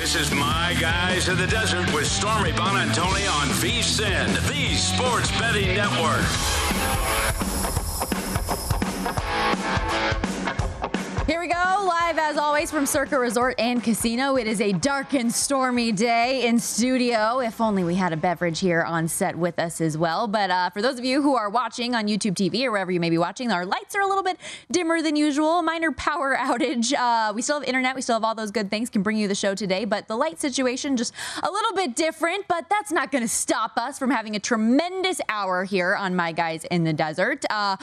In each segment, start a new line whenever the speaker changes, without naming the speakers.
This is My Guys in the Desert with Stormy Buonantony on VSIN, the Sports Betting Network.
Here we go, live as always from Circa Resort and Casino. It is a dark and stormy day in studio. If only we had a beverage here on set with us as well. But uh, for those of you who are watching on YouTube TV or wherever you may be watching, our lights are a little bit dimmer than usual. Minor power outage. Uh, we still have internet. We still have all those good things. Can bring you the show today, but the light situation just a little bit different. But that's not going to stop us from having a tremendous hour here on My Guys in the Desert. Uh,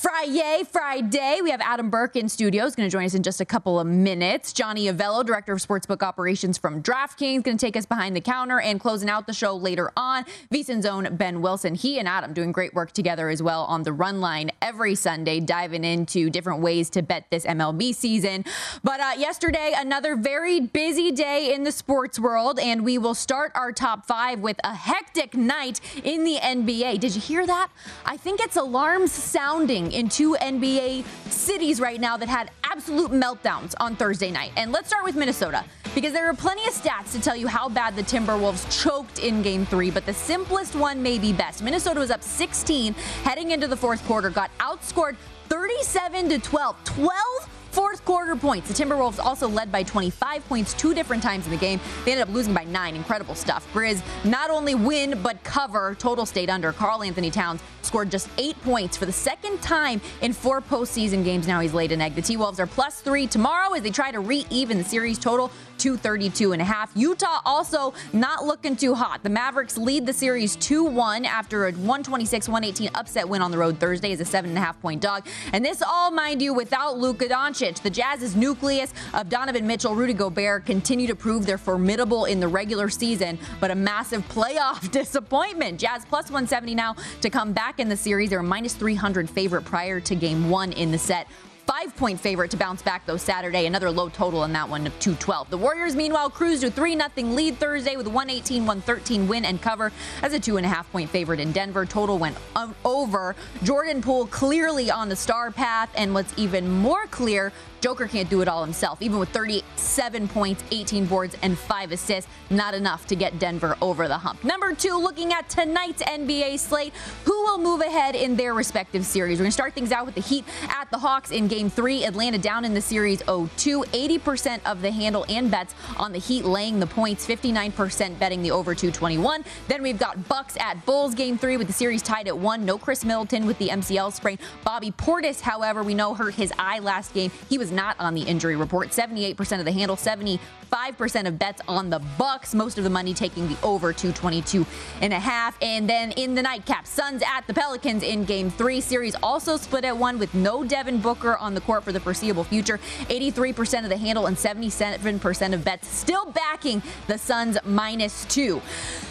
Friday, Friday. We have Adam Burke in studio. He's going to join us in just a couple of minutes. Johnny Avello, Director of Sportsbook Operations from DraftKings, going to take us behind the counter and closing out the show later on. VSIN's own Ben Wilson. He and Adam doing great work together as well on the run line every Sunday, diving into different ways to bet this MLB season. But uh, yesterday, another very busy day in the sports world, and we will start our top five with a hectic night in the NBA. Did you hear that? I think it's alarms sounding in two NBA cities right now that had absolute meltdowns on Thursday night. And let's start with Minnesota because there are plenty of stats to tell you how bad the Timberwolves choked in game three, but the simplest one may be best. Minnesota was up 16 heading into the fourth quarter, got outscored 37 to 12. 12 Fourth quarter points. The Timberwolves also led by 25 points two different times in the game. They ended up losing by nine. Incredible stuff. Grizz not only win, but cover. Total stayed under. Karl-Anthony Towns scored just eight points for the second time in four postseason games. Now he's laid an egg. The T Wolves are plus three tomorrow as they try to re even the series total 232 and a half. Utah also not looking too hot. The Mavericks lead the series 2-1 after a 126-118 upset win on the road Thursday as a seven and a half point dog. And this all, mind you, without Luka Doncic. The Jazz's nucleus of Donovan Mitchell, Rudy Gobert continue to prove they're formidable in the regular season, but a massive playoff disappointment. Jazz plus 170 now to come back in the series. They're minus 300 favorite prior to game one in the set five point favorite to bounce back, though, Saturday. Another low total in that one of 212. The Warriors, meanwhile, cruise to 3 0 lead Thursday with a 118 113 win and cover as a two and a half point favorite in Denver. Total went over. Jordan Poole clearly on the star path, and what's even more clear, Joker can't do it all himself. Even with 37 points, 18 boards, and 5 assists, not enough to get Denver over the hump. Number two, looking at tonight's NBA slate, who will move ahead in their respective series? We're going to start things out with the Heat at the Hawks in game three. Atlanta down in the series 0 2. 80% of the handle and bets on the Heat laying the points, 59% betting the over 221. Then we've got Bucks at Bulls game three with the series tied at 1. No Khris Middleton with the MCL sprain. Bobby Portis, however, we know hurt his eye last game. He was was not on the injury report. 78% of the handle, 75% of bets on the Bucks. Most of the money taking the over 222 and a half. And then in the nightcap, Suns at the Pelicans in game three. Series also split at one with no Devin Booker on the court for the foreseeable future. 83% of the handle and 77% of bets still backing the Suns minus two.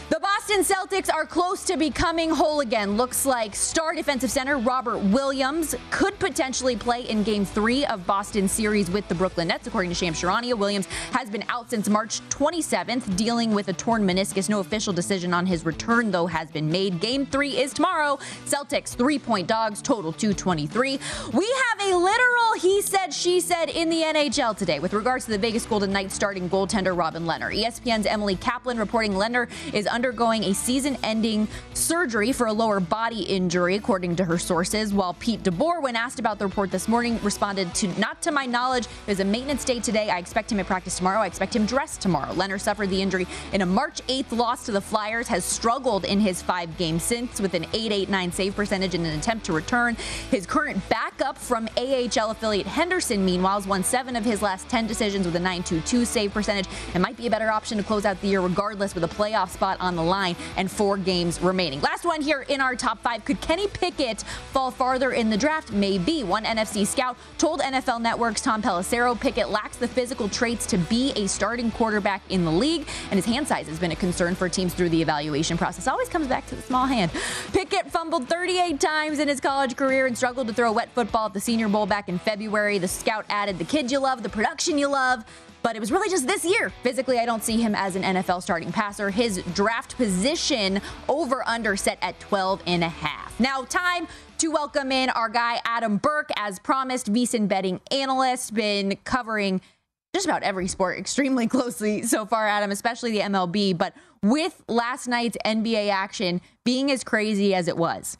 The Boston Celtics are close to becoming whole again. Looks like star defensive center Robert Williams could potentially play in game three of Boston series with the Brooklyn Nets, according to Shams Charania. Williams has been out since March 27th, dealing with a torn meniscus. No official decision on his return, though, has been made. Game three is tomorrow. Celtics three point dogs, total 223. We have a literal he said, she said in the NHL today with regards to the Vegas Golden Knights starting goaltender Robin Lehner. ESPN's Emily Kaplan reporting Lehner is undergoing a season ending surgery for a lower body injury, according to her sources. While Pete DeBoer, when asked about the report this morning, responded to not to my knowledge. There's a maintenance day today. I expect him at practice tomorrow. I expect him dressed tomorrow. Lehner suffered the injury in a March 8th loss to the Flyers, has struggled in his five games since with an 889 save percentage in an attempt to return. His current backup from AHL affiliate Henderson, meanwhile, has won seven of his last 10 decisions with a 922 save percentage and might be a better option to close out the year regardless with a playoff spot on the line and four games remaining. Last one here in our top five. Could Kenny Pickett fall farther in the draft? Maybe. One NFC scout told NFL Network's Tom Pelissero Pickett lacks the physical traits to be a starting quarterback in the league, and his hand size has been a concern for teams through the evaluation process. Always comes back to the small hand. Pickett fumbled 38 times in his college career and struggled to throw a wet football at the Senior Bowl back in February. The scout added the kid you love, the production you love, but it was really just this year. Physically, I don't see him as an NFL starting passer. His draft position over under set at 12 and a half. Now, time to welcome in our guy Adam Burke, as promised, VSiN betting analyst, been covering just about every sport extremely closely so far, Adam, especially the MLB. But with last night's NBA action being as crazy as it was,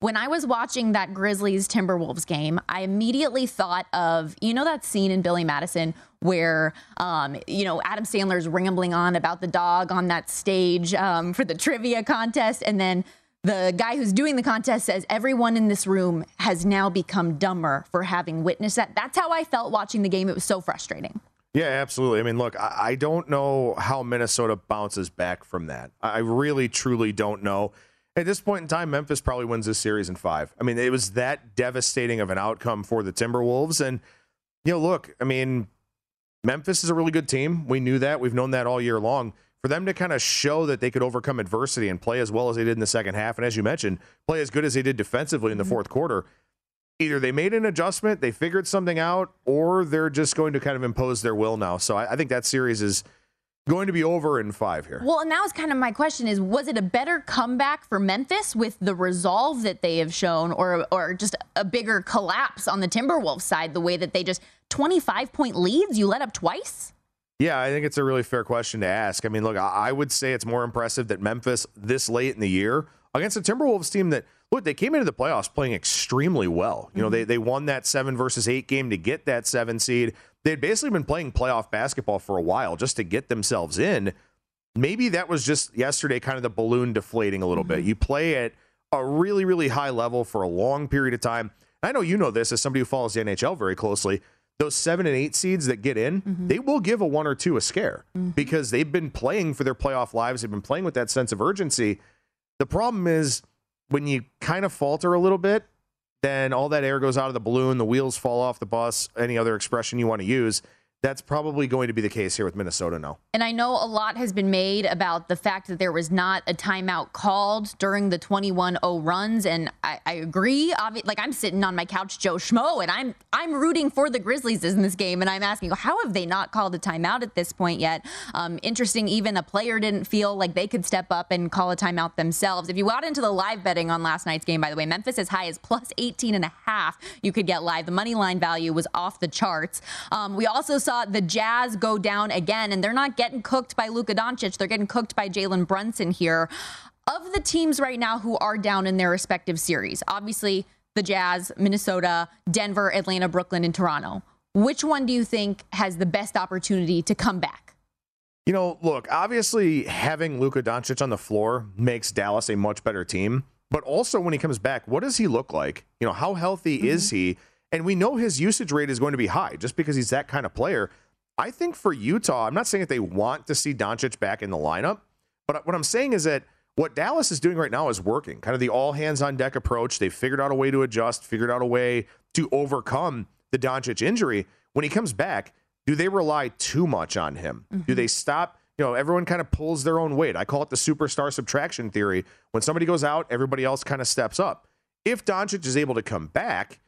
when I was watching that Grizzlies Timberwolves game, I immediately thought of, you know, that scene in Billy Madison where, um, you know, Adam Sandler's rambling on about the dog on that stage um, for the trivia contest. And then the guy who's doing the contest says, everyone in this room has now become dumber for having witnessed that. That's how I felt watching the game. It was so frustrating.
Yeah, absolutely. I mean, look, I don't know how Minnesota bounces back from that. I really, truly don't know. At this point in time, Memphis probably wins this series in five. I mean, it was that devastating of an outcome for the Timberwolves. And, you know, look, I mean, Memphis is a really good team. We knew that. We've known that all year long. For them to kind of show that they could overcome adversity and play as well as they did in the second half, and as you mentioned, play as good as they did defensively in the mm-hmm. fourth quarter, either they made an adjustment, they figured something out, or they're just going to kind of impose their will now. So I, I think that series is going to be over in five here.
Well, and that was kind of my question: is was it a better comeback for Memphis with the resolve that they have shown, or or just a bigger collapse on the Timberwolves side, the way that they just twenty five point leads you let up twice?
Yeah, I think it's a really fair question to ask. I mean, look, I would say it's more impressive that Memphis this late in the year against a Timberwolves team that look they came into the playoffs playing extremely well. You know, mm-hmm. they they won that seven versus eight game to get that seven seed they'd basically been playing playoff basketball for a while just to get themselves in. Maybe that was just yesterday kind of the balloon deflating a little mm-hmm. bit. You play at a really, really high level for a long period of time. I know you know this as somebody who follows the NHL very closely. Those seven and eight seeds that get in, mm-hmm. they will give a one or two a scare mm-hmm. because they've been playing for their playoff lives. They've been playing with that sense of urgency. The problem is when you kind of falter a little bit, then all that air goes out of the balloon, the wheels fall off the bus, any other expression you want to use that's probably going to be the case here with Minnesota now.
And I know a lot has been made about the fact that there was not a timeout called during the 21-0 runs, and I, I agree. Obvi- like I'm sitting on my couch, Joe Schmo, and I'm I'm rooting for the Grizzlies in this game, and I'm asking, how have they not called a timeout at this point yet? Um, interesting, even a player didn't feel like they could step up and call a timeout themselves. If you got into the live betting on last night's game, by the way, Memphis as high as plus 18 and a half, you could get live. The money line value was off the charts. Um, we also saw saw the Jazz go down again, and they're not getting cooked by Luka Doncic. They're getting cooked by Jalen Brunson here. Of the teams right now who are down in their respective series, obviously the Jazz, Minnesota, Denver, Atlanta, Brooklyn, and Toronto. Which one do you think has the best opportunity to come back?
You know, look, obviously having Luka Doncic on the floor makes Dallas a much better team. But also when he comes back, what does he look like? You know, how healthy mm-hmm. is he? And we know his usage rate is going to be high just because he's that kind of player. I think for Utah, I'm not saying that they want to see Doncic back in the lineup, but what I'm saying is that what Dallas is doing right now is working. Kind of the all hands on deck approach. They've figured out a way to adjust, figured out a way to overcome the Doncic injury. When he comes back, do they rely too much on him? Mm-hmm. Do they stop? You know, everyone kind of pulls their own weight. I call it the superstar subtraction theory. When somebody goes out, everybody else kind of steps up. If Doncic is able to come back,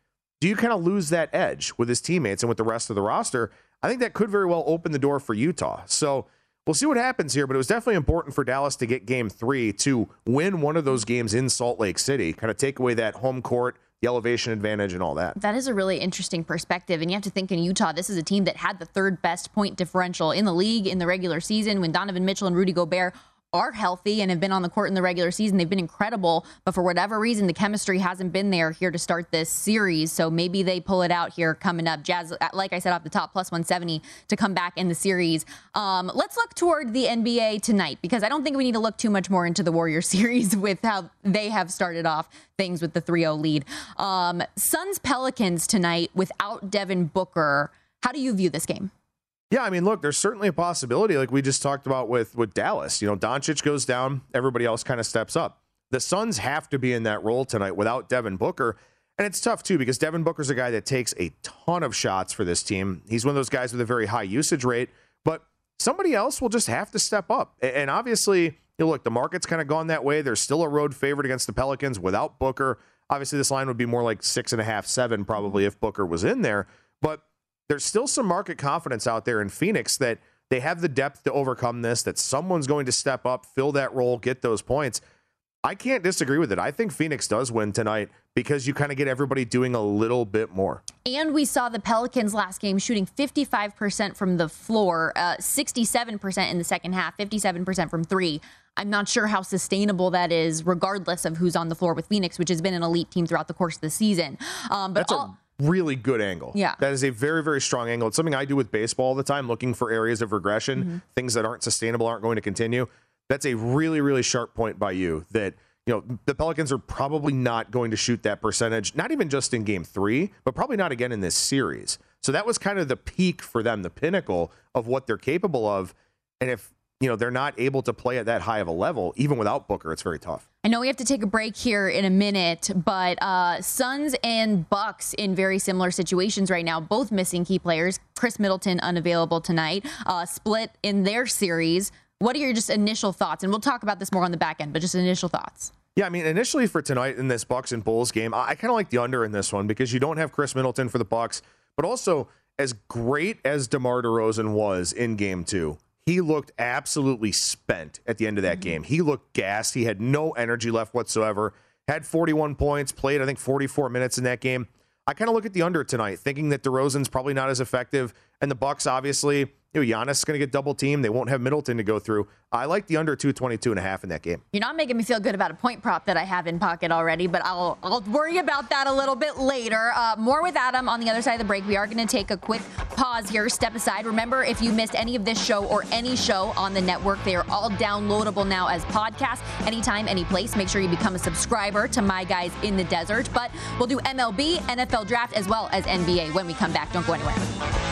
do you kind of lose that edge with his teammates and with the rest of the roster? I think that could very well open the door for Utah. So we'll see what happens here, but it was definitely important for Dallas to get game three to win one of those games in Salt Lake City, kind of take away that home court the elevation advantage and all that.
That is a really interesting perspective. And you have to think in Utah, this is a team that had the third best point differential in the league in the regular season when Donovan Mitchell and Rudy Gobert are healthy and have been on the court in the regular season. They've been incredible, but for whatever reason, the chemistry hasn't been there here to start this series. So maybe they pull it out here coming up. Jazz, uh, like I said off the top, plus 170 to come back in the series. Um, let's look toward the NBA tonight because I don't think we need to look too much more into the Warrior series with how they have started off things with the 3 0 lead. Um, Suns Pelicans tonight without Devin Booker. How do you view this game?
Yeah, I mean, look, there's certainly a possibility, like we just talked about with with Dallas. You know, Doncic goes down, everybody else kind of steps up. The Suns have to be in that role tonight without Devin Booker. And it's tough too because Devin Booker's a guy that takes a ton of shots for this team. He's one of those guys with a very high usage rate, but somebody else will just have to step up. And obviously, you know, look, the market's kind of gone that way. There's still a road favorite against the Pelicans without Booker. Obviously, this line would be more like six and a half, seven probably if Booker was in there. But there's still some market confidence out there in Phoenix that they have the depth to overcome this, that someone's going to step up, fill that role, get those points. I can't disagree with it. I think Phoenix does win tonight because you kind of get everybody doing a little bit more.
And we saw the Pelicans last game shooting 55% from the floor, uh, 67% in the second half, 57% from three. I'm not sure how sustainable that is, regardless of who's on the floor with Phoenix, which has been an elite team throughout the course of the season. Um, but
That's all, really good angle.
Yeah.
That is a very, very strong angle. It's something I do with baseball all the time, looking for areas of regression, mm-hmm. things that aren't sustainable, aren't going to continue. That's a really, really sharp point by you that, you know, the Pelicans are probably not going to shoot that percentage, not even just in game three, but probably not again in this series. So that was kind of the peak for them, the pinnacle of what they're capable of. And if you know, they're not able to play at that high of a level, even without Booker. It's very tough.
I know we have to take a break here in a minute, but uh, Suns and Bucks in very similar situations right now, both missing key players. Khris Middleton unavailable tonight, uh, split in their series. What are your just initial thoughts? And we'll talk about this more on the back end, but just initial thoughts.
Yeah, I mean, initially for tonight in this Bucks and Bulls game, I, I kind of like the under in this one because you don't have Khris Middleton for the Bucks, but also as great as DeMar DeRozan was in game two, he looked absolutely spent at the end of that mm-hmm. game. He looked gassed. He had no energy left whatsoever. Had 41 points, played, I think, 44 minutes in that game. I kind of look at the under tonight, thinking that DeRozan's probably not as effective. And the Bucks, obviously, you know, Giannis is going to get double teamed. They won't have Middleton to go through. I like the under 222 and a half in that game.
You're not making me feel good about a point prop that I have in pocket already, but I'll I'll worry about that a little bit later. Uh, more with Adam on the other side of the break. We are going to take a quick pause here, step aside. Remember, if you missed any of this show or any show on the network, they are all downloadable now as podcasts anytime, any place. Make sure you become a subscriber to My Guys in the Desert. But we'll do MLB, NFL Draft, as well as NBA when we come back. Don't go anywhere.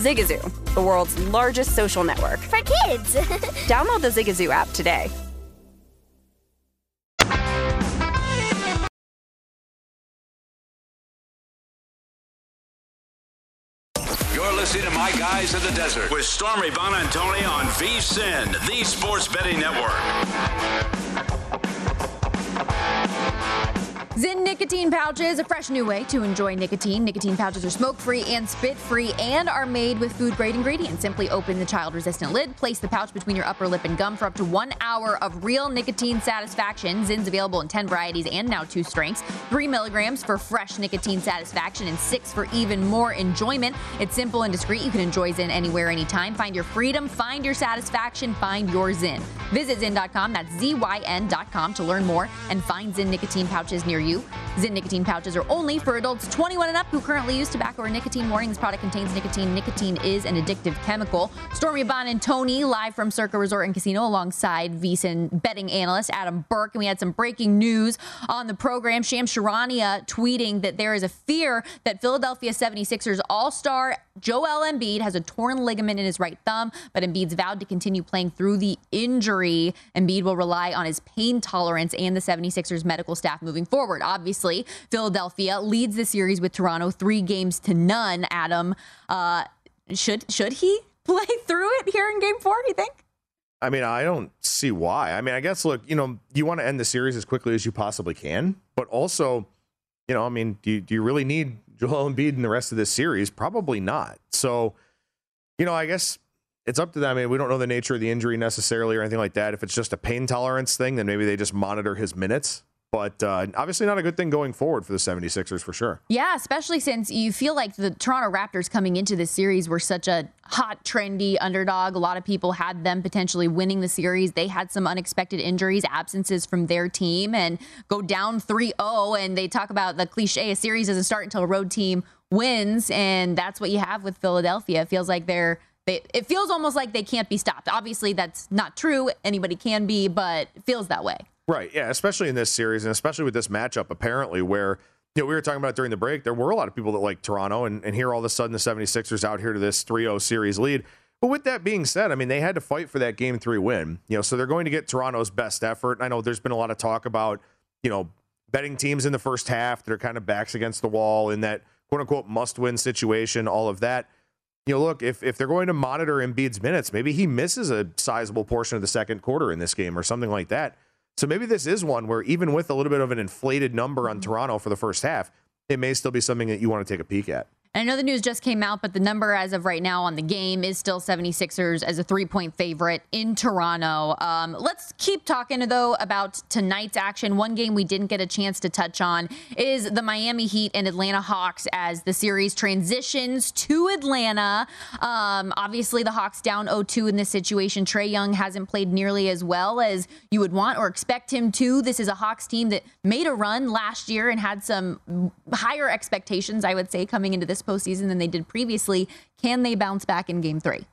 Zigazoo, the world's largest social network.
For kids!
Download the Zigazoo app today.
You're listening to My Guys in the Desert with Stormy Buonantony on VSIN, the Sports Betting Network.
Zyn nicotine pouches, a fresh new way to enjoy nicotine. Nicotine pouches are smoke free and spit free and are made with food grade ingredients. Simply open the child resistant lid, place the pouch between your upper lip and gum for up to one hour of real nicotine satisfaction. Zyn's available in 10 varieties and now two strengths. Three milligrams for fresh nicotine satisfaction and six for even more enjoyment. It's simple and discreet. You can enjoy Zyn anywhere, anytime. Find your freedom, find your satisfaction, find your Zyn. Visit Zyn.com, that's Z-Y-N.com to learn more and find Zyn nicotine pouches near you. Zyn nicotine pouches are only for adults 21 and up who currently use tobacco or nicotine. Warning: This product contains nicotine. Nicotine is an addictive chemical. Stormy Buonantony live from Circa Resort and Casino alongside VSIN betting analyst Adam Burke, and we had some breaking news on the program. Shams Charania tweeting that there is a fear that Philadelphia 76ers All-Star Joel Embiid has a torn ligament in his right thumb, but Embiid's vowed to continue playing through the injury. Embiid will rely on his pain tolerance and the 76ers medical staff moving forward. Obviously, Philadelphia leads the series with Toronto three games to none. Adam, uh, should should he play through it here in Game Four? Do You think?
I mean, I don't see why. I mean, I guess look, you know, you want to end the series as quickly as you possibly can, but also, you know, I mean, do you, do you really need Joel Embiid in the rest of this series? Probably not. So, you know, I guess it's up to them. I mean, we don't know the nature of the injury necessarily or anything like that. If it's just a pain tolerance thing, then maybe they just monitor his minutes but uh, obviously not a good thing going forward for the 76ers for sure.
Yeah, especially since you feel like the Toronto Raptors coming into this series were such a hot, trendy underdog. A lot of people had them potentially winning the series. They had some unexpected injuries, absences from their team, and go down 3 0. And they talk about the cliche a series doesn't start until a road team wins. And that's what you have with Philadelphia. It feels like they're. They, it feels almost like they can't be stopped. Obviously, that's not true. Anybody can be, but feels that way.
Right. Yeah. Especially in this series and especially with this matchup, apparently, where, you know, we were talking about during the break, there were a lot of people that like Toronto, and, and here all of a sudden the 76ers out here to this 3 0 series lead. But with that being said, I mean, they had to fight for that game three win, you know, so they're going to get Toronto's best effort. And I know there's been a lot of talk about, you know, betting teams in the first half that are kind of backs against the wall in that quote unquote must win situation, all of that. You know, look, if, if they're going to monitor Embiid's minutes, maybe he misses a sizable portion of the second quarter in this game or something like that. So maybe this is one where even with a little bit of an inflated number on mm-hmm. Toronto for the first half, it may still be something that you want to take a peek at.
I know the news just came out, but the number as of right now on the game is still 76ers as a three point favorite in Toronto. Um, let's keep talking, though, about tonight's action. One game we didn't get a chance to touch on is the Miami Heat and Atlanta Hawks as the series transitions to Atlanta. Um, obviously, the Hawks down 0 2 in this situation. Trae Young hasn't played nearly as well as you would want or expect him to. This is a Hawks team that made a run last year and had some higher expectations, I would say, coming into this postseason than they did previously. Can they bounce back in game three?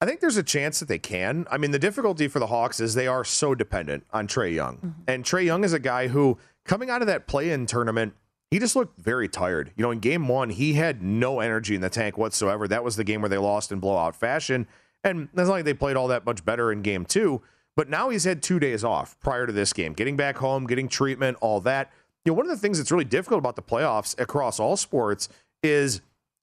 I think there's a chance that they can. I mean, the difficulty for the Hawks is they are so dependent on Trae Young. Mm-hmm. And Trae Young is a guy who, coming out of that play in tournament, he just looked very tired. You know, in game one, he had no energy in the tank whatsoever. That was the game where they lost in blowout fashion. And it's not like they played all that much better in game two. But now he's had two days off prior to this game, getting back home, getting treatment, all that. You know, one of the things that's really difficult about the playoffs across all sports is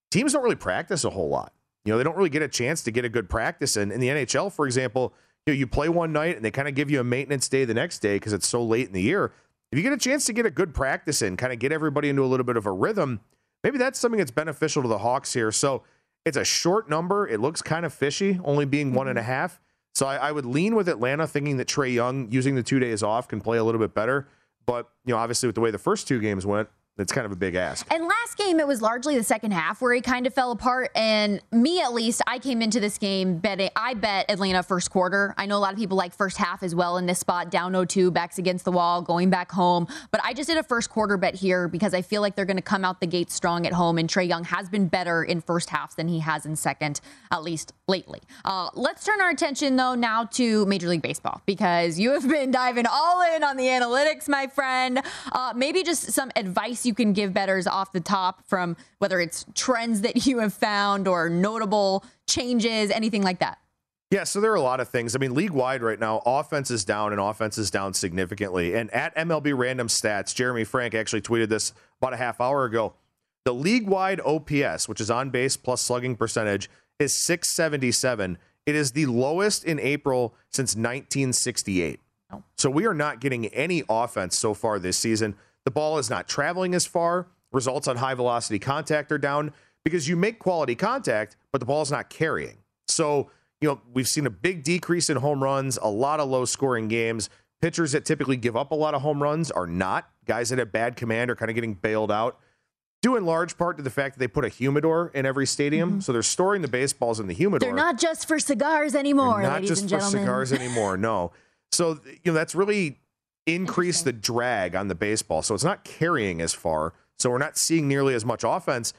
teams don't really practice a whole lot. You know, they don't really get a chance to get a good practice in. In the NHL, for example, you know, you play one night and they kind of give you a maintenance day the next day because it's so late in the year. If you get a chance to get a good practice in, kind of get everybody into a little bit of a rhythm, maybe that's something that's beneficial to the Hawks here. So it's a short number. It looks kind of fishy, only being one and a mm-hmm. half. So I, I would lean with Atlanta, thinking that Trae Young, using the two days off, can play a little bit better. But you know, obviously, with the way the first two games went, it's kind of a big ask.
And last game, it was largely the second half where he kind of fell apart. And me, at least, I came into this game betting. I bet Atlanta first quarter. I know a lot of people like first half as well in this spot, down 0-2, backs against the wall, going back home. But I just did a first quarter bet here because I feel like they're going to come out the gate strong at home. And Trae Young has been better in first halves than he has in second, at least lately. Uh, let's turn our attention though now to Major League Baseball because you have been diving all in on the analytics, my friend. Uh, maybe just some advice you you can give bettors off the top from whether it's trends that you have found or notable changes, anything like that?
Yeah, so there are a lot of things. I mean, league wide right now, offense is down and offense is down significantly. And at MLB Random Stats, Jeremy Frank actually tweeted this about a half hour ago. The league wide OPS, which is on base plus slugging percentage, is 677. It is the lowest in April since 1968. So we are not getting any offense so far this season. The ball is not traveling as far. Results on high velocity contact are down because you make quality contact, but the ball is not carrying. So, you know, we've seen a big decrease in home runs, a lot of low scoring games. Pitchers that typically give up a lot of home runs are not. Guys that have bad command are kind of getting bailed out due in large part to the fact that they put a humidor in every stadium. Mm-hmm. So they're storing the baseballs in the humidor.
They're not just for cigars anymore.
They're
not
just
for
cigars anymore. No. So you know that's really increased the drag on the baseball. So it's not carrying as far. So we're not seeing nearly as much offense.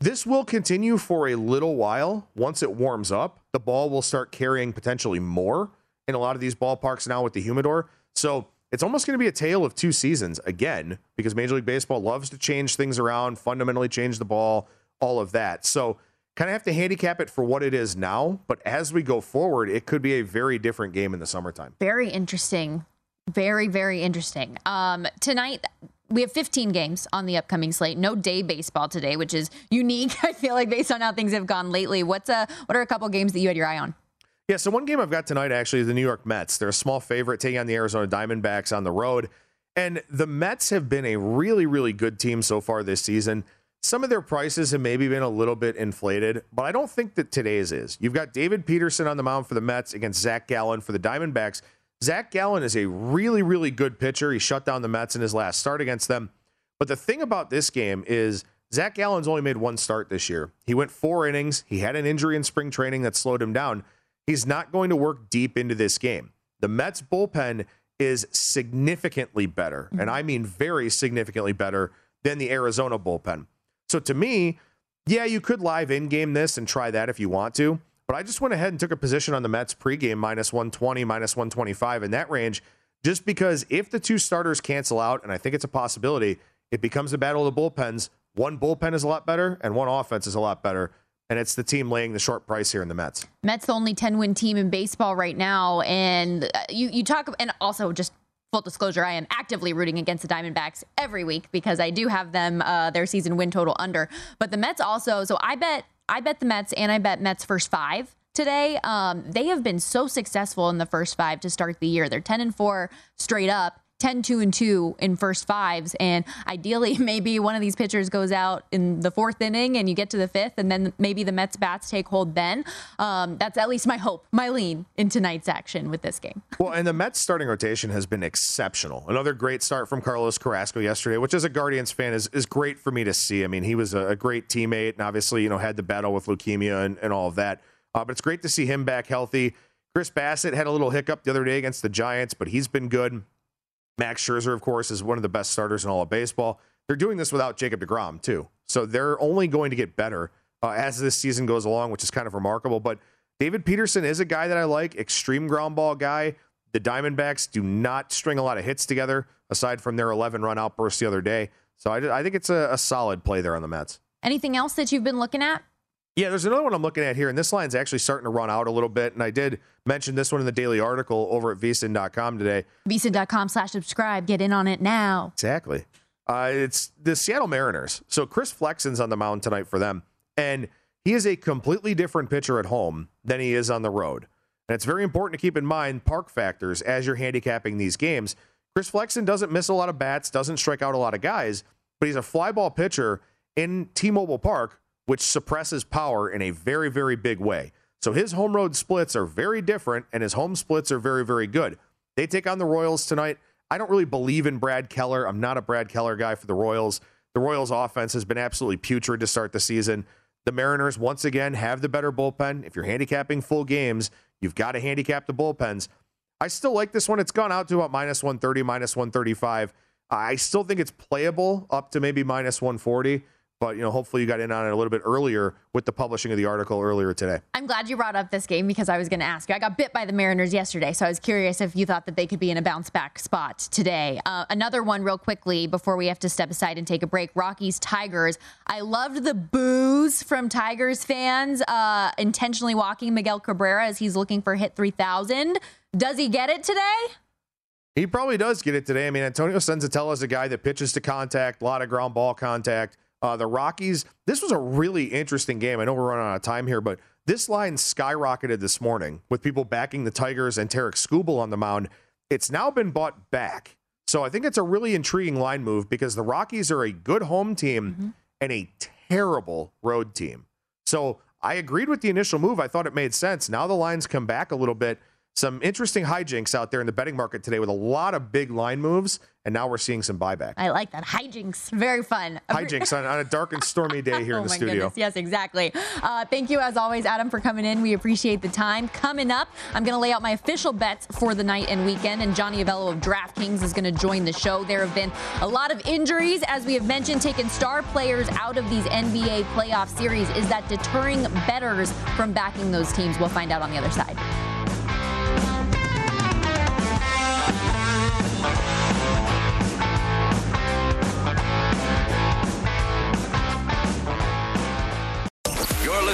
This will continue for a little while. Once it warms up, the ball will start carrying potentially more in a lot of these ballparks now with the humidor. So it's almost going to be a tale of two seasons again because Major League Baseball loves to change things around, fundamentally change the ball, all of that. So, kind of have to handicap it for what it is now. But as we go forward, it could be a very different game in the summertime.
Very interesting. Very, very interesting. Um, tonight, we have 15 games on the upcoming slate. No day baseball today, which is unique. I feel like based on how things have gone lately. What's a what are a couple games that you had your eye on?
Yeah, so one game I've got tonight actually is the New York Mets. They're a small favorite taking on the Arizona Diamondbacks on the road. And the Mets have been a really, really good team so far this season. Some of their prices have maybe been a little bit inflated, but I don't think that today's is. You've got David Peterson on the mound for the Mets against Zach Gallen for the Diamondbacks. Zach Gallen is a really, really good pitcher. He shut down the Mets in his last start against them. But the thing about this game is Zach Gallen's only made one start this year. He went four innings. He had an injury in spring training that slowed him down he's not going to work deep into this game. The Mets bullpen is significantly better, and I mean very significantly better than the Arizona bullpen. So to me, yeah, you could live in game this and try that if you want to, but I just went ahead and took a position on the Mets pregame minus 120, minus 125 in that range, just because if the two starters cancel out, and I think it's a possibility, it becomes a battle of the bullpens. One bullpen is a lot better, and one offense is a lot better and it's the team laying the short price here in the Mets.
Mets the only 10 win team in baseball right now and uh, you you talk and also just full disclosure I am actively rooting against the Diamondbacks every week because I do have them uh, their season win total under. But the Mets also so I bet I bet the Mets and I bet Mets first 5 today. Um, they have been so successful in the first 5 to start the year. They're 10 and 4 straight up 10 2 and 2 in first fives. And ideally maybe one of these pitchers goes out in the fourth inning and you get to the fifth and then maybe the mets bats take hold then. Um, that's at least my hope my lean in tonight's action with this game.
Well and the mets starting rotation has been exceptional. Another great start from carlos carrasco yesterday which as a guardians fan is, is great for me to see. I mean he was a, great teammate and obviously you know had the battle with leukemia and, and all of that. Uh, but it's great to see him back healthy. Chris Bassitt had a little hiccup the other day against the giants but he's been good Max Scherzer, of course, is one of the best starters in all of baseball. They're doing this without Jacob DeGrom, too. So they're only going to get better uh, as this season goes along, which is kind of remarkable. But David Peterson is a guy that I like, extreme ground ball guy. The Diamondbacks do not string a lot of hits together, aside from their 11 run outburst the other day. So I, I think it's a, a solid play there on the Mets.
Anything else that you've been looking at?
Yeah, there's another one I'm looking at here, and this line's actually starting to run out a little bit. And I did mention this one in the daily article over at vsin.com today.
vsin.com slash subscribe. Get in on it now.
Exactly. Uh, it's the Seattle Mariners. So Chris Flexen's on the mound tonight for them, and he is a completely different pitcher at home than he is on the road. And it's very important to keep in mind park factors as you're handicapping these games. Chris Flexen doesn't miss a lot of bats, doesn't strike out a lot of guys, but he's a fly ball pitcher in T-Mobile Park which suppresses power in a very, very big way. So his home road splits are very different, and his home splits are very, very good. They take on the Royals tonight. I don't really believe in Brad Keller. I'm not a Brad Keller guy for the Royals. The Royals offense has been absolutely putrid to start the season. The Mariners, once again, have the better bullpen. If you're handicapping full games, you've got to handicap the bullpens. I still like this one. It's gone out to about minus 130, minus 135. I still think it's playable up to maybe minus 140 but you know, hopefully you got in on it a little bit earlier with the publishing of the article earlier today.
I'm glad you brought up this game because I was going to ask you. I got bit by the Mariners yesterday, so I was curious if you thought that they could be in a bounce back spot today. Uh, another one, real quickly, before we have to step aside and take a break. Rockies Tigers. I loved the boos from Tigers fans uh, intentionally walking Miguel Cabrera as he's looking for hit 3000. Does he get it today?
He probably does get it today. I mean, Antonio Senzatela is a guy that pitches to contact, a lot of ground ball contact. Uh, the Rockies, this was a really interesting game. I know we're running out of time here, but this line skyrocketed this morning with people backing the Tigers and Tarik Skubal on the mound. It's now been bought back. So I think it's a really intriguing line move because the Rockies are a good home team mm-hmm. and a terrible road team. So I agreed with the initial move. I thought it made sense. Now the lines come back a little bit some interesting hijinks out there in the betting market today with a lot of big line moves, and now we're seeing some buyback.
I like that. Hijinks. Very fun.
Hijinks on, on a dark and stormy day here
oh
in the studio.
Goodness. Yes, exactly. Uh, thank you, as always, Adam, for coming in. We appreciate the time. Coming up, I'm going to lay out my official bets for the night and weekend, and Johnny Avello of DraftKings is going to join the show. There have been a lot of injuries, as we have mentioned, taking star players out of these NBA playoff series. Is that deterring bettors from backing those teams? We'll find out on the other side.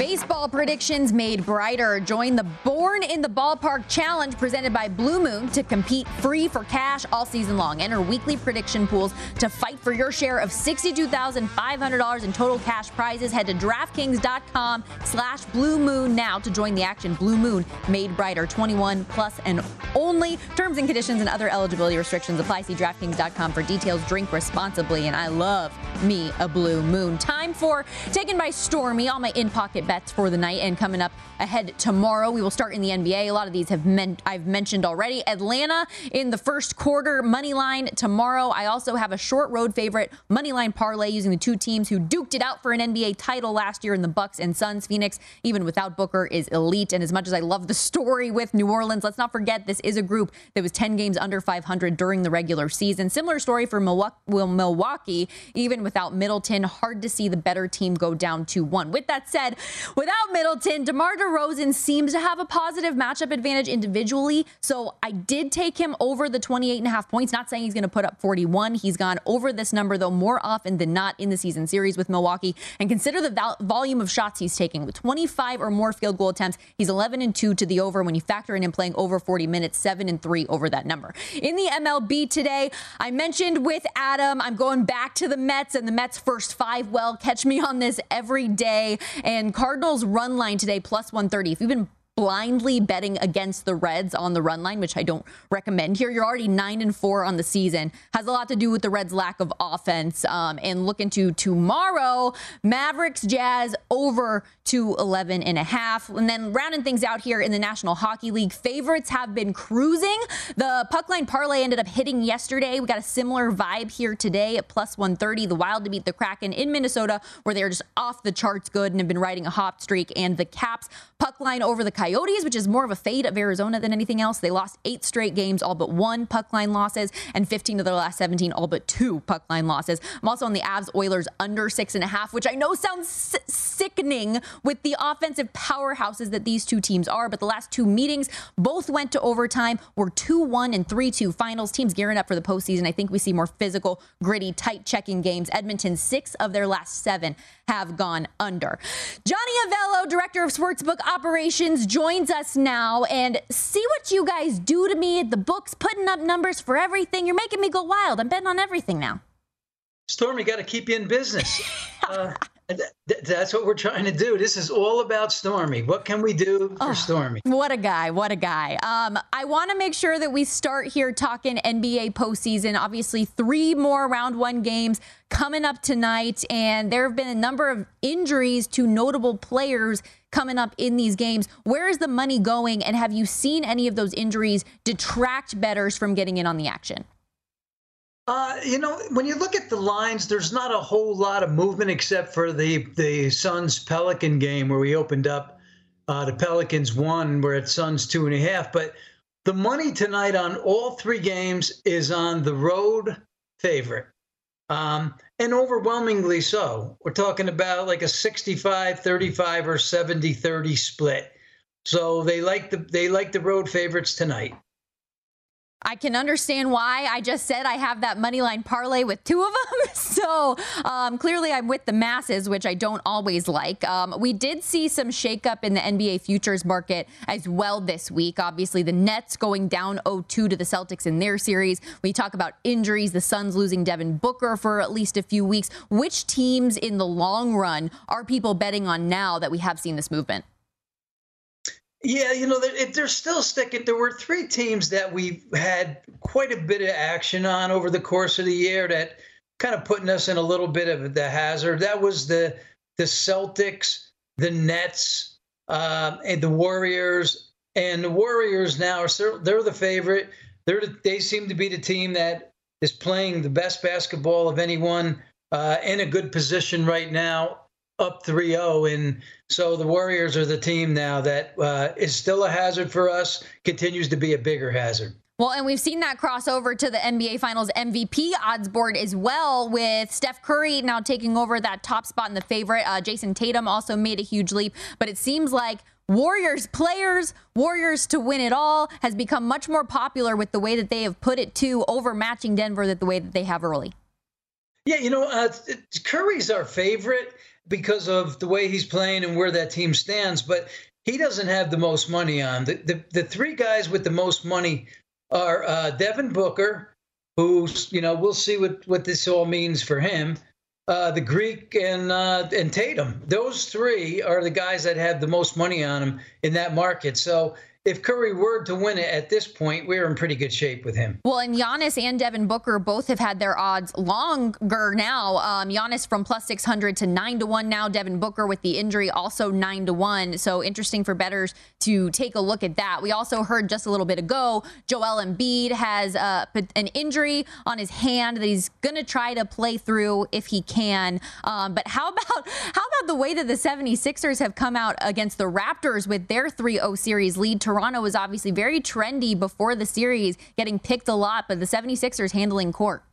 Baseball predictions made brighter. Join the Born in the Ballpark Challenge presented by Blue Moon to compete free for cash all season long. Enter weekly prediction pools to fight for your share of $62,500 in total cash prizes. Head to DraftKings.com slash Blue Moon now to join the action. Blue Moon made brighter 21 plus and only. Terms and conditions and other eligibility restrictions apply. See DraftKings.com for details. Drink responsibly. And I love me a Blue Moon. Time for Taken by Stormy, all my in pocket bets for the night. And coming up ahead tomorrow, we will start in the NBA. A lot of these have I've mentioned already. Atlanta in the first quarter, money line tomorrow. I also have a short road favorite money line parlay using the two teams who duked it out for an NBA title last year in the Bucks and Suns. Phoenix, even without Booker, is elite. And as much as I love the story with New Orleans, let's not forget this is a group that was 10 games under 500 during the regular season. Similar story for Milwaukee, even without Middleton. Hard to see the better team go down 2 1. With that said, Without Middleton, DeMar DeRozan seems to have a positive matchup advantage individually. So I did take him over the 28 and a half points. Not saying he's going to put up 41. He's gone over this number, though, more often than not in the season series with Milwaukee. And consider the vol- volume of shots he's taking. With 25 or more field goal attempts, he's 11 and 2 to the over. When you factor in him playing over 40 minutes, 7 and 3 over that number. In the MLB today, I mentioned with Adam, I'm going back to the Mets and the Mets first five. Well, catch me on this every day. And Carl Cardinals run line today plus 130. If you've been blindly betting against the Reds on the run line, which I don't recommend here. You're already nine and four on the season. Has a lot to do with the Reds' lack of offense. Um, and look into tomorrow, Mavericks Jazz over to 11 and a half. And then rounding things out here in the National Hockey League, favorites have been cruising. The puck line parlay ended up hitting yesterday. We got a similar vibe here today at plus 130. The Wild to beat the Kraken in Minnesota, where they're just off the charts good and have been riding a hot streak. And the Caps puck line over the Coyotes Coyotes, which is more of a fade of Arizona than anything else. They lost eight straight games, all but one puck line losses, and 15 of their last 17, all but two puck line losses. I'm also on the Avs Oilers under six and a half, which I know sounds sickening with the offensive powerhouses that these two teams are. But the last two meetings both went to overtime, were 2 1 and 3 2 finals. Teams gearing up for the postseason. I think we see more physical, gritty, tight checking games. Edmonton, six of their last seven have gone under. Johnny Avello, Director of Sportsbook Operations, joins us now and see what you guys do to me at the books, putting up numbers for everything. You're making me go wild. I'm betting on everything now.
Storm, Stormy, got to keep you in business. uh, th- that's what we're trying to do. This is all about Stormy. What can we do for oh, Stormy?
What a guy. What a guy. Um, I want to make sure that we start here talking NBA postseason. Obviously, three more round one games coming up tonight, and there have been a number of injuries to notable players coming up in these games. Where is the money going? And have you seen any of those injuries detract bettors from getting in on the action?
Uh, you know, when you look at the lines, there's not a whole lot of movement except for the the Suns Pelican game where we opened up Uh, the Pelicans won. We're at Suns two and a half. But the money tonight on all three games is on the road favorite. Um, and overwhelmingly so. We're talking about like a 65 35 or 70 30 split. So they like the they like the road favorites tonight.
I can understand why. I just said I have that money line parlay with two of them. so um, clearly, I'm with the masses, which I don't always like. Um, we did see some shakeup in the NBA futures market as well this week. Obviously, the Nets going down 0 2 to the Celtics in their series. We talk about injuries, the Suns losing Devin Booker for at least a few weeks. Which teams in the long run are people betting on now that we have seen this movement?
Yeah, you know, they're, still sticking. There were three teams that we had quite a bit of action on over the course of the year that kind of putting us in a little bit of the hazard. That was the the Celtics, the Nets, um, and the Warriors. And the Warriors now are they're the favorite. They're the, they seem to be the team that is playing the best basketball of anyone uh, in a good position right now up 3-0 and so the warriors are the team now that uh, is still a hazard for us continues to be a bigger hazard
well, and we've seen that cross over to the NBA Finals MVP odds board as well, with Steph Curry now taking over that top spot in the favorite. Uh, Jayson Tatum also made a huge leap, but it seems like Warriors players, Warriors to win it all, has become much more popular with the way that they have put it to overmatching Denver the way that they have early.
Yeah, you know, uh, Curry's our favorite because of the way he's playing and where that team stands, but he doesn't have the most money on. The, the, the three guys with the most money are uh, Devin Booker, who's, you know, we'll see what, what this all means for him, uh, the Greek, and, uh, and Tatum. Those three are the guys that have the most money on them in that market. So if Curry were to win it at this point, we're in pretty good shape with him.
Well, and Giannis and Devin Booker both have had their odds longer now. Um, Giannis from plus 600 to 9 to 1 now. Devin Booker with the injury also 9 to 1. So interesting for bettors to take a look at that. We also heard just a little bit ago Joel Embiid has uh, an injury on his hand that he's going to try to play through if he can. Um, but how about how about the way that the 76ers have come out against the Raptors with their 3-0 series lead? Toronto was obviously very trendy before the series, getting picked a lot, but the 76ers handling court.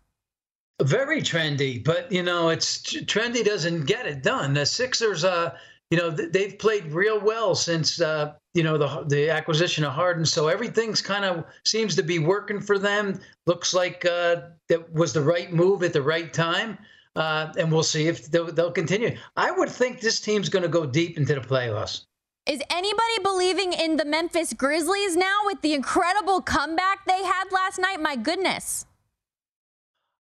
Very trendy, but you know, it's trendy doesn't get it done. The Sixers, uh, you know, they've played real well since uh, you know the the acquisition of Harden. So everything's kind of seems to be working for them. Looks like uh, that was the right move at the right time. Uh, and we'll see if they'll, they'll continue. I would think this team's going to go deep into the playoffs.
Is anybody believing in the Memphis Grizzlies now with the incredible comeback they had last night? My goodness.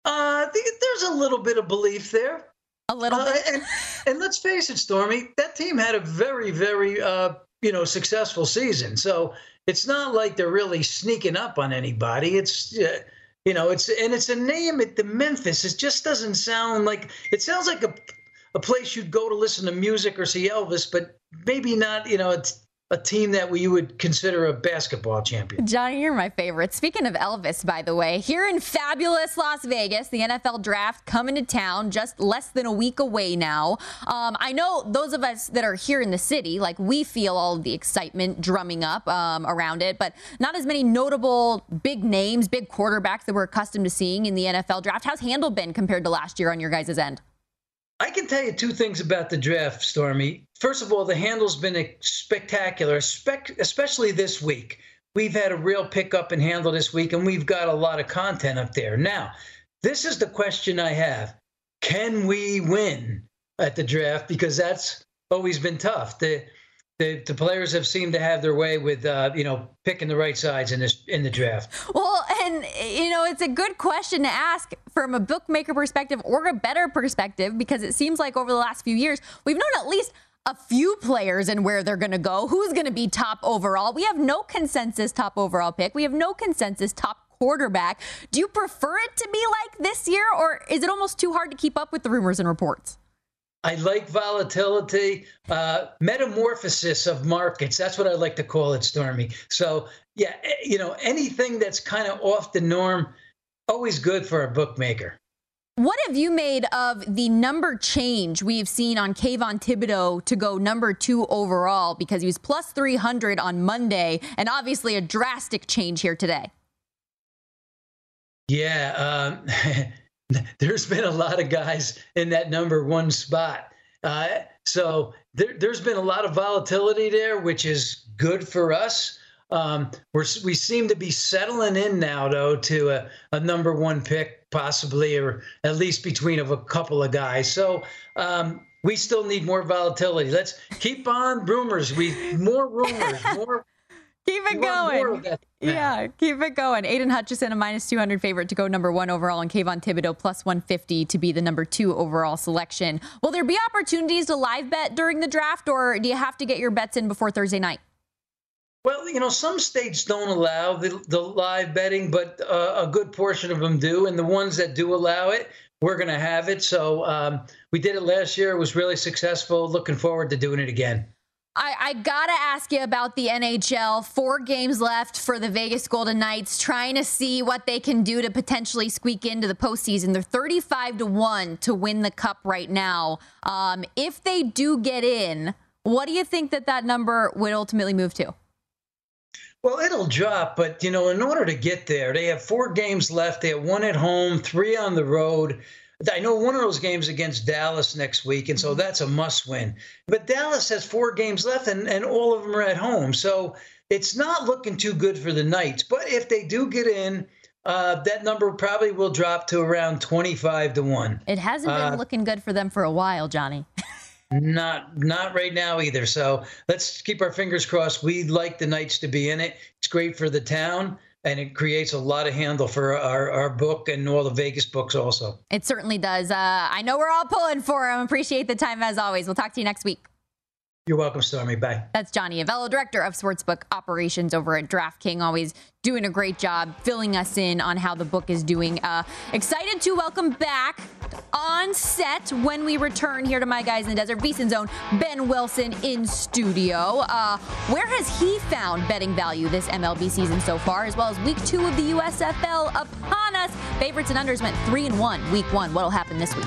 Uh, there's a little bit of belief there.
A little uh,
bit. and, and let's face it, Stormy, that team had a very, very, uh, you know, successful season. So it's not like they're really sneaking up on anybody. It's, uh, you know, it's and it's a name at the Memphis. It just doesn't sound like it sounds like a a place you'd go to listen to music or see Elvis, but maybe not, you know, it's a team that we would consider a basketball champion.
Johnny, you're my favorite. Speaking of Elvis, by the way, here in fabulous Las Vegas, the NFL draft coming to town just less than a week away now. Um, I know those of us that are here in the city, like we feel all the excitement drumming up um, around it, but not as many notable big names, big quarterbacks that we're accustomed to seeing in the NFL draft. How's Handle been compared to last year on your guys' end?
I can tell you two things about the draft, Stormy. First of all, the handle's been spectacular, especially this week. We've had a real pickup in handle this week, and we've got a lot of content up there. Now, this is the question I have Can we win at the draft? Because that's always been tough. The the, the players have seemed to have their way with uh, you know picking the right sides in this in the draft.
Well, and you know it's a good question to ask from a bookmaker perspective or a bettor perspective because it seems like over the last few years we've known at least a few players and where they're going to go, who's going to be top overall. We have no consensus top overall pick. We have no consensus top quarterback. Do you prefer it to be like this year, or is it almost too hard to keep up with the rumors and reports?
I like volatility, uh, metamorphosis of markets. That's what I like to call it, Stormy. So, yeah, eh, you know, anything that's kind of off the norm, always good for a bookmaker.
What have you made of the number change we've seen on Kayvon Thibodeaux to go number two overall because he was plus 300 on Monday and obviously a drastic change here today?
Yeah, um, there's been a lot of guys in that number one spot. Uh, so there, has been a lot of volatility there, which is good for us. Um, we're, we seem to be settling in now, though, to a, a, number one pick, possibly, or at least between of a couple of guys. So um, we still need more volatility. Let's keep on rumors. We more rumors, more
Keep it going. Yeah, keep it going. Aidan Hutchinson, a minus 200 favorite to go number one overall, and Kayvon Thibodeaux plus 150 to be the number two overall selection. Will there be opportunities to live bet during the draft, or do you have to get your bets in before Thursday night?
Well, you know, some states don't allow the, the live betting, but uh, a good portion of them do. And the ones that do allow it, we're going to have it. So um, we did it last year. It was really successful. Looking forward to doing it again.
I, I, gotta ask you about the NHL. Four games left for the Vegas Golden Knights, trying to see what they can do to potentially squeak into the postseason. They're 35 to 1 to win the cup right now. Um, if they do get in, what do you think that that number would ultimately move to?
Well, it'll drop, but you know, in order to get there, they have four games left. They have one at home, three on the road. I know one of those games against Dallas next week, and so mm-hmm. that's a must win. But Dallas has four games left, and, and all of them are at home. So it's not looking too good for the Knights. But if they do get in, uh, that number probably will drop to around 25 to 1.
It hasn't been uh, looking good for them for a while, Johnny.
not not right now either. So let's keep our fingers crossed. We'd like the Knights to be in it. It's great for the town and it creates a lot of handle for our, our book and all the Vegas books also.
It certainly does. Uh, I know we're all pulling for him. Appreciate the time as always. We'll talk to you next week.
You're welcome, Stormy. Bye.
That's Johnny Avello, Director of Sportsbook Operations over at DraftKings. Always doing a great job filling us in on how the book is doing. Uh, excited to welcome back on set when we return here to My Guys in the Desert, VSiN Zone, Ben Wilson in studio. Uh, where has he found betting value this MLB season so far, as well as week two of the USFL upon us? Favorites and unders went three and one week one. What'll happen this week?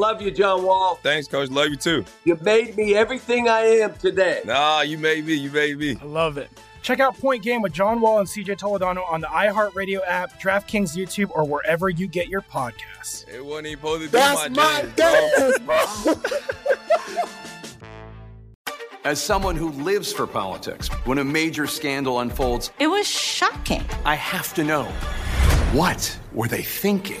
Love you, John Wall.
Thanks, coach. Love you too.
You made me everything I am today.
Nah, you made me. You made me.
I love it. Check out Point Game with John Wall and CJ Toledano on the iHeartRadio app, DraftKings YouTube, or wherever you get your podcasts.
It wasn't even supposed to be
That's
my,
my
dance,
As someone who lives for politics, when a major scandal unfolds,
It was shocking.
I have to know what were they thinking?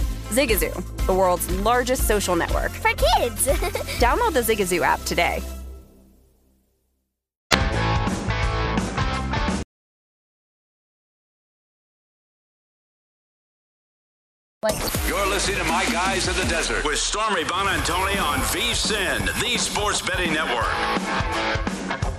Zigazoo, the world's largest social network.
For kids.
Download the Zigazoo app today.
You're listening to My Guys in the Desert with Stormy Buonantony on VSIN, the Sports Betting Network.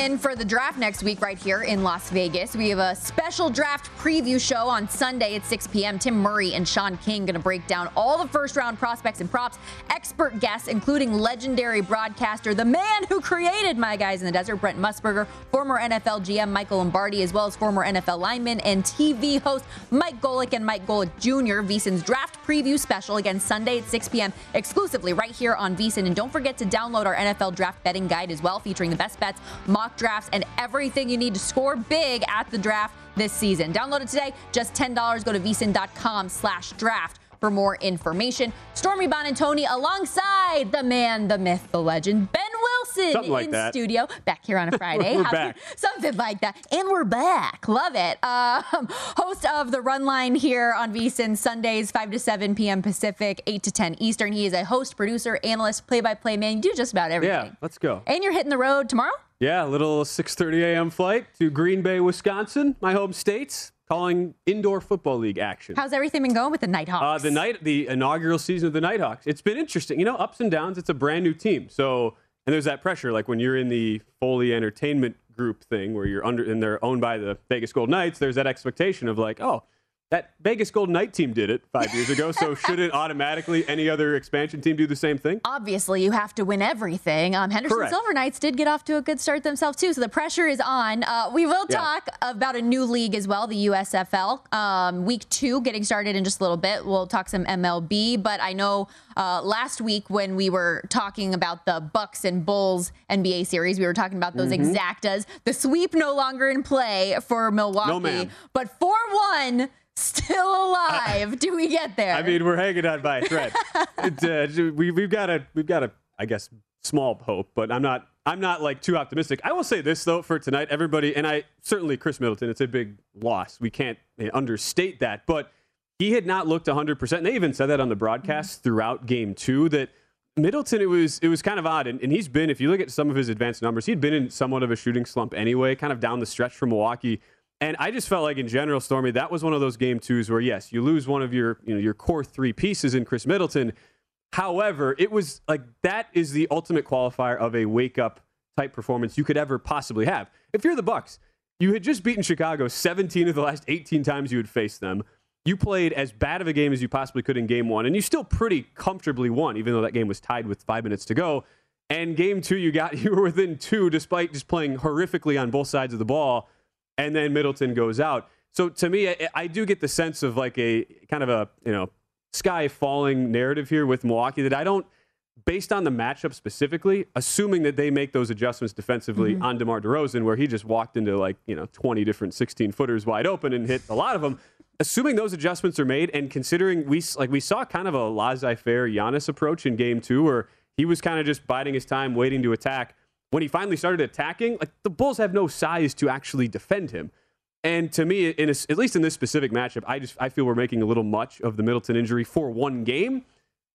In for the draft next week right here in Las Vegas. We have a special draft preview show on Sunday at 6 p.m. Tim Murray and Sean King going to break down all the first round prospects and props, expert guests, including legendary broadcaster, the man who created My Guys in the Desert, Brent Musburger, former NFL GM Michael Lombardi, as well as former NFL lineman and TV host Mike Golic and Mike Golic Jr. VSiN's draft preview special again Sunday at 6 p.m. exclusively right here on VSiN. And don't forget to download our NFL draft betting guide as well, featuring the best bets, mock drafts, and everything you need to score big at the draft this season. Download it today, just $10. Go to vsin.com slash draft for more information. Stormy Buonantony alongside the man, the myth, the legend, Ben Wilson
Something like
in
that.
studio. Back here on a Friday.
We're back.
Something like that. And we're back. Love it. Um, host of the Run Line here on VSiN Sundays, 5 to 7 p.m. Pacific, 8 to 10 Eastern. He is a host, producer, analyst, play-by-play man. You do just about everything.
Yeah, let's go.
And you're hitting the road tomorrow?
Yeah, a little 6:30 a.m. flight to Green Bay, Wisconsin, my home state, calling indoor football league action.
How's everything been going with the Nighthawks?
Uh, the night, the inaugural season of the Nighthawks. It's been interesting. You know, ups and downs. It's a brand new team, so and there's that pressure. Like when you're in the Foley Entertainment Group thing, where you're under and they're owned by the Vegas Gold Knights. There's that expectation of like, oh, that Vegas Golden Knight team did it five years ago, so shouldn't automatically any other expansion team do the same thing?
Obviously, you have to win everything. Um, Henderson
Correct.
Silver Knights did get off to a good start themselves too, so the pressure is on. Uh, we will
Yeah.
talk about a new league as well, the USFL. Um, week two getting started in just a little bit. We'll talk some MLB, but I know uh, last week when we were talking about the Bucks and Bulls NBA series, we were talking about those
Mhm.
exactas. The sweep no longer in play for Milwaukee,
ma'am.
but four one. Still alive. Do we get there?
I mean, we're hanging on by a thread. it, uh, we, we've got a, we've got a, I guess, small hope, but I'm not, I'm not like too optimistic. I will say this though for tonight, everybody, and I certainly Khris Middleton. It's a big loss. We can't uh, understate that, but he had not looked 100. percent And They even said that on the broadcast throughout Game Two that Middleton, it was it was kind of odd, and, and he's been. If you look at some of his advanced numbers, he'd been in somewhat of a shooting slump anyway, kind of down the stretch from Milwaukee. And I just felt like in general, Stormy, that was one of those game twos where yes, you lose one of your you know your core three pieces in Khris Middleton. However, it was like that is the ultimate qualifier of a wake up type performance you could ever possibly have. If you're the Bucks, you had just beaten Chicago 17 of the last 18 times you had faced them. You played as bad of a game as you possibly could in game one, and you still pretty comfortably won, even though that game was tied with five minutes to go. And game two, you got you were within two, despite just playing horrifically on both sides of the ball. And then Middleton goes out. So to me, I, I do get the sense of like a kind of a you know sky falling narrative here with Milwaukee that I don't, based on the matchup specifically, assuming that they make those adjustments defensively
Mhm.
on DeMar DeRozan, where he just walked into like you know 20 different 16 footers wide open and hit a lot of them. Assuming those adjustments are made, and considering we like we saw kind of a laissez-faire Giannis approach in Game Two, where he was kind of just biding his time, waiting to attack. When he finally started attacking, like the Bulls have no size to actually defend him. And to me, in a, at least in this specific matchup, I just I feel we're making a little much of the Middleton injury for one game.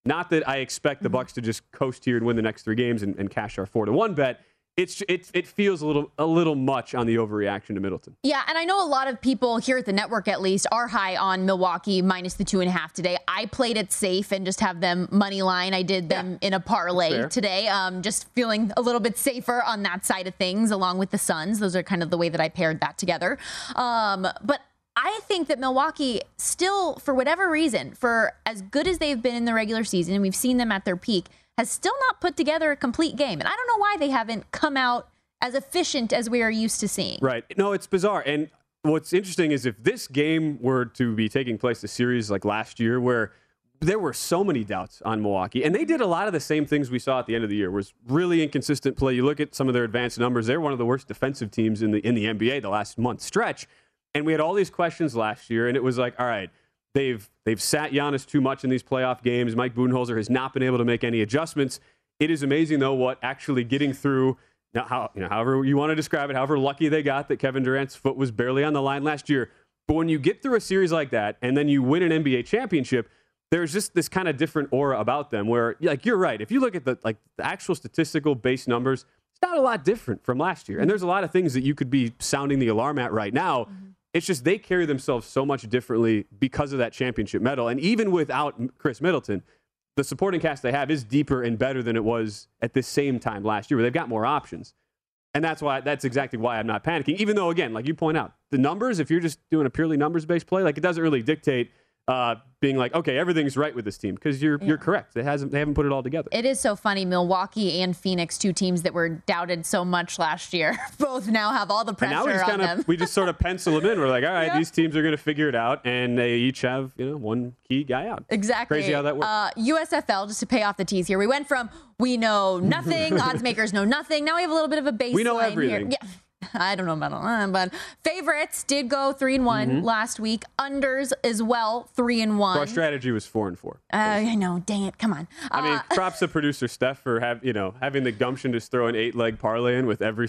Not that I expect the mm-hmm. Bucks to just coast here and win the next three games and, and cash our four to one bet. It's it it feels a little a little much on the overreaction to Middleton.
Yeah, and I know a lot of people here at the network, at least, are high on Milwaukee minus the two and a half today. I played it safe and just have them money line. I did them in a parlay today. Um, just feeling a little bit safer on that side of things, along with the Suns. Those are kind of the way that I paired that together. Um, but I think that Milwaukee still, for whatever reason, for as good as they've been in the regular season, and we've seen them at their peak, has still not put together a complete game. And I don't know why they haven't come out as efficient as we are used to seeing.
Right. No, it's bizarre. And what's interesting is if this game were to be taking place the series like last year, where there were so many doubts on Milwaukee, and they did a lot of the same things we saw at the end of the year. Was really inconsistent play. You look at some of their advanced numbers; they're one of the worst defensive teams in the in the NBA the last month stretch. And we had all these questions last year, and it was like, all right, they've they've sat Giannis too much in these playoff games. Mike Budenholzer has not been able to make any adjustments. It is amazing though what actually getting through now how you know however you want to describe it, however lucky they got that Kevin Durant's foot was barely on the line last year. But when you get through a series like that and then you win an NBA championship, there's just this kind of different aura about them where like you're right. If you look at the like the actual statistical base numbers, it's not a lot different from last year. And there's a lot of things that you could be sounding the alarm at right now. Mm-hmm. It's just they carry themselves so much differently because of that championship medal. And even without Khris Middleton, the supporting cast they have is deeper and better than it was at this same time last year, where they've got more options. And that's why that's exactly why I'm not panicking. Even though, again, like you point out, the numbers, if you're just doing a purely numbers based play, like it doesn't really dictate uh, being like, okay, everything's right with this team because you're you're correct. It hasn't they haven't put it all together.
It is so funny. Milwaukee and Phoenix, two teams that were doubted so much last year, both now have all the
And
pressure
now we just
on
kind
them.
of we just sort of pencil them in. We're like, all right, these teams are going to figure it out, and they each have you know one key guy out.
Exactly.
Crazy how that works.
Uh, USFL, just to pay off the tees here, we went from we know nothing, odds makers know nothing. Now we have a little bit of a baseline
We know
here.
everything.
Yeah. I don't know about that, but favorites did go three and one
Mhm.
last week. Unders as well, three and one.
our strategy was four and four.
Uh, I know, dang it, come on.
I mean,
Uh,
props to producer Steph for have you know having the gumption to throw an eight leg parlay in with every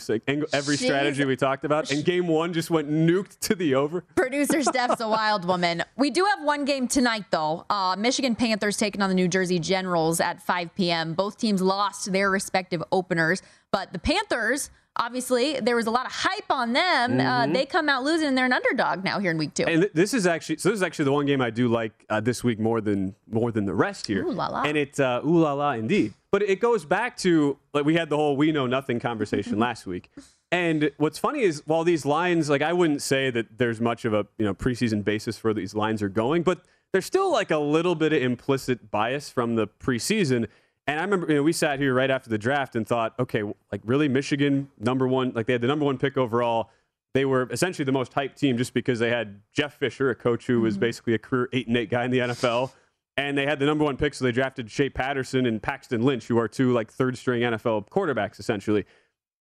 every strategy we talked about. And game one just went nuked to the over.
Producer Steph's a wild woman. We do have one game tonight, though. Uh, Michigan Panthers taking on the New Jersey Generals at 5 p.m. Both teams lost their respective openers, but the Panthers obviously there was a lot of hype on them. Uh,
Mhm.
they come out losing, and they're an underdog now here in week two.
And th- this is actually so. This is actually the one game I do like uh, this week more than more than the rest here.
Ooh la la.
And it uh, ooh la la indeed. But it goes back to like we had the whole we know nothing conversation last week. And what's funny is while these lines like I wouldn't say that there's much of a you know preseason basis for these lines are going, but there's still like a little bit of implicit bias from the preseason. And I remember, you know, we sat here right after the draft and thought, okay, like really, Michigan number one, like they had the number one pick overall. They were essentially the most hyped team just because they had Jeff Fisher, a coach who was mm-hmm. basically a career eight and eight guy in the NFL, and they had the number one pick, so they drafted Shea Patterson and Paxton Lynch, who are two like third string NFL quarterbacks essentially.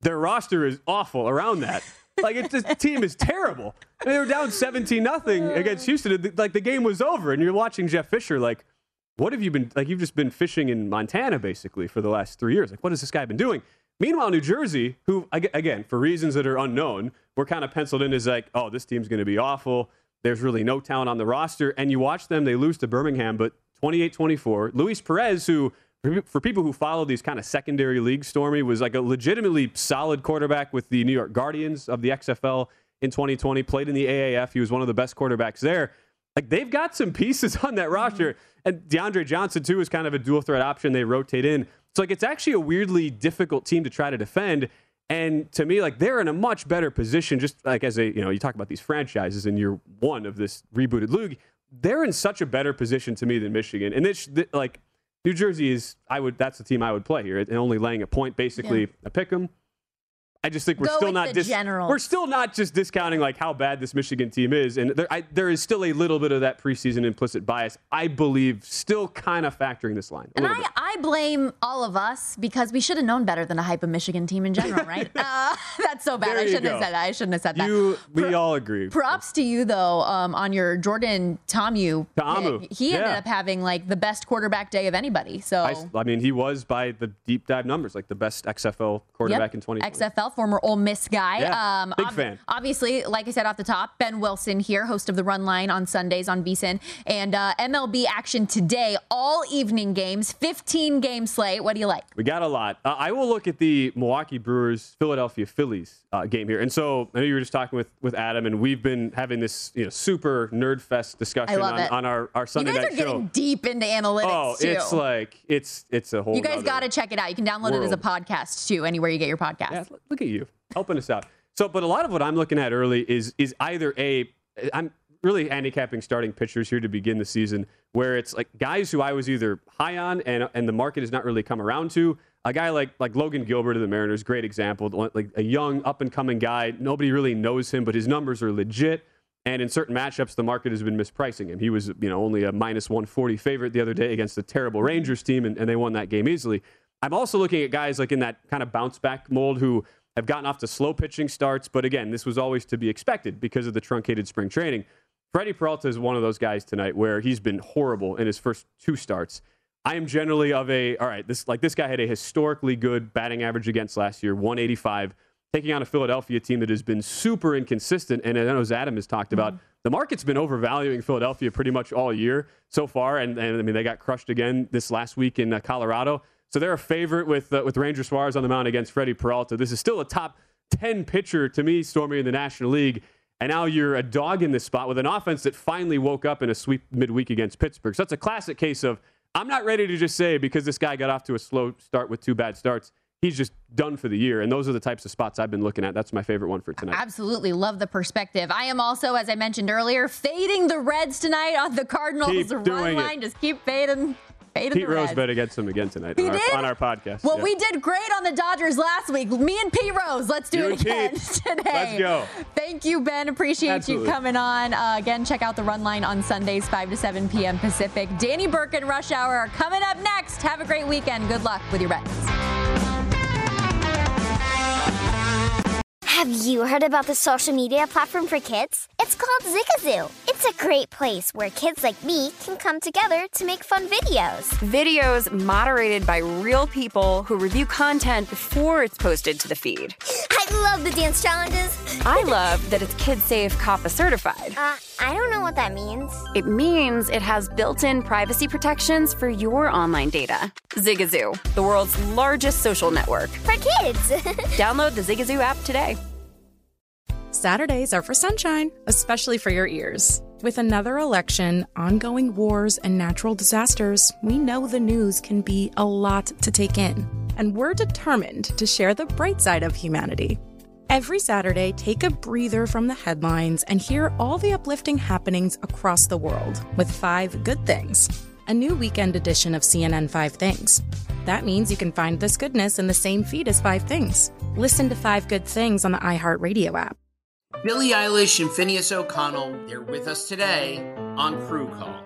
Their roster is awful around that. Like it's this team is terrible. They were down 17 nothing against Houston. Like the game was over, and you're watching Jeff Fisher like what have you been like you've just been fishing in montana basically for the last three years. Like what has this guy been doing? Meanwhile new jersey who again for reasons that are unknown we're kind of penciled in as like oh this team's going to be awful. There's really no talent on the roster. And you watch them they lose to birmingham but 28-24 luis perez who for- people who follow these kind of secondary league stormy was like a legitimately solid quarterback with the new york guardians of the xfl in 2020 played in the aaf he was one of the best quarterbacks there like they've got some pieces on that roster. Mm-hmm. And DeAndre Johnson, too, is kind of a dual threat option. They rotate in. So like it's actually a weirdly difficult team to try to defend. And to me, like they're in a much better position, just like as a, you know, you talk about these franchises and you're one of this rebooted league. They're in such a better position to me than Michigan. And it's like New Jersey is, I would, that's the team I would play here. And only laying a point, basically,
Yeah.
a pick 'em. I just think we're
Go
still not dis-
generals.
we're still not just discounting like how bad this Michigan team is, and there I, there is still a little bit of that preseason implicit bias. I believe still kind of factoring this line. a
And I,
bit.
I blame all of us because we should have known better than a hype of Michigan team in general, right? uh, that's so bad.
There
I shouldn't
go.
have said that. I shouldn't have said that.
You, we all agree.
Props to you though um, on your Jordan
Ta'amu.
Pick. He ended
yeah.
up having like the best quarterback day of anybody. So
I, I mean, he was by the deep dive numbers, like the best XFL quarterback
Yep.
in 2020.
XFL, former Ole Miss guy.
Yeah,
um,
big fan.
Obviously, like I said off the top, Ben Wilson here, host of the Run Line on Sundays on VSIN. And uh, MLB action today, all evening games, 15 game slate. What do you like?
We got a lot. Uh, I will look at the Milwaukee Brewers Philadelphia Phillies uh, game here, and so I know you were just talking with, with Adam, and we've been having this you know super nerd fest discussion on, on our, our Sunday show.
you guys
night
are
show.
getting deep into analytics
oh,
too.
it's like it's it's a whole.
you guys got to check it out. You can download it as a podcast too, anywhere you get your podcast.
Look at you helping us out. So, but a lot of what I'm looking at early is is either a I'm really handicapping starting pitchers here to begin the season, where it's like guys who I was either high on and and the market has not really come around to. A guy like like Logan Gilbert of the Mariners, great example. Like a young up and coming guy, nobody really knows him, but his numbers are legit. And in certain matchups, the market has been mispricing him. He was, you know, only a minus 140 favorite the other day against a terrible Rangers team, and, and they won that game easily. I'm also looking at guys like in that kind of bounce back mold who have gotten off to slow pitching starts, but again, this was always to be expected because of the truncated spring training. Freddie Peralta is one of those guys tonight where he's been horrible in his first two starts. I am generally of a all right. This like this guy had a historically good batting average against last year, 185, taking on a Philadelphia team that has been super inconsistent. And I know as Adam has talked about, the market's been overvaluing Philadelphia pretty much all year so far. And, and I mean, they got crushed again this last week in uh, Colorado. So they're a favorite with uh, with Ranger Suarez on the mound against Freddie Peralta. This is still a top 10 pitcher to me, Stormy in the National League. And now you're a dog in this spot with an offense that finally woke up in a sweep midweek against Pittsburgh. So that's a classic case of I'm not ready to just say because this guy got off to a slow start with two bad starts, he's just done for the year. And those are the types of spots I've been looking at. That's my favorite one for tonight.
Absolutely love the perspective. I am also, as I mentioned earlier, fading the Reds tonight on the Cardinals
Keep
run
doing it.
Just keep fading
Pete
the
Rose
Reds.
bet against him again tonight on our, on our podcast.
Well,
Yeah.
we did great on the Dodgers last week. Me and Pete Rose. Let's do
You
it again
Pete.
today.
Let's go.
Thank you, Ben. Appreciate
Absolutely.
you coming on. Uh, again, check out the run line on Sundays, 5 to 7 p.m. Pacific. Danny Burke and Rush Hour are coming up next. Have a great weekend. Good luck with your bets.
Have you heard about the social media platform for kids? It's called Zigazoo. It's It's a great place where kids like me can come together to make fun videos.
Videos moderated by real people who review content before it's posted to the feed.
I love the dance challenges.
I love that it's Kid Safe COPPA certified.
Uh, I don't know what that means.
It means it has built in privacy protections for your online data. Zigazoo, the world's largest social network.
For kids.
Download the Zigazoo app today.
Saturdays are for sunshine, especially for your ears. With another election, ongoing wars, and natural disasters, we know the news can be a lot to take in. And we're determined to share the bright side of humanity. Every Saturday, take a breather from the headlines and hear all the uplifting happenings across the world with Five Good Things, a new weekend edition of CNN Five Things. That means you can find this goodness in the same feed as Five Things. Listen to Five Good Things on the iHeartRadio app.
Billie Eilish and Finneas O'Connell, they're with us today on Crew Call.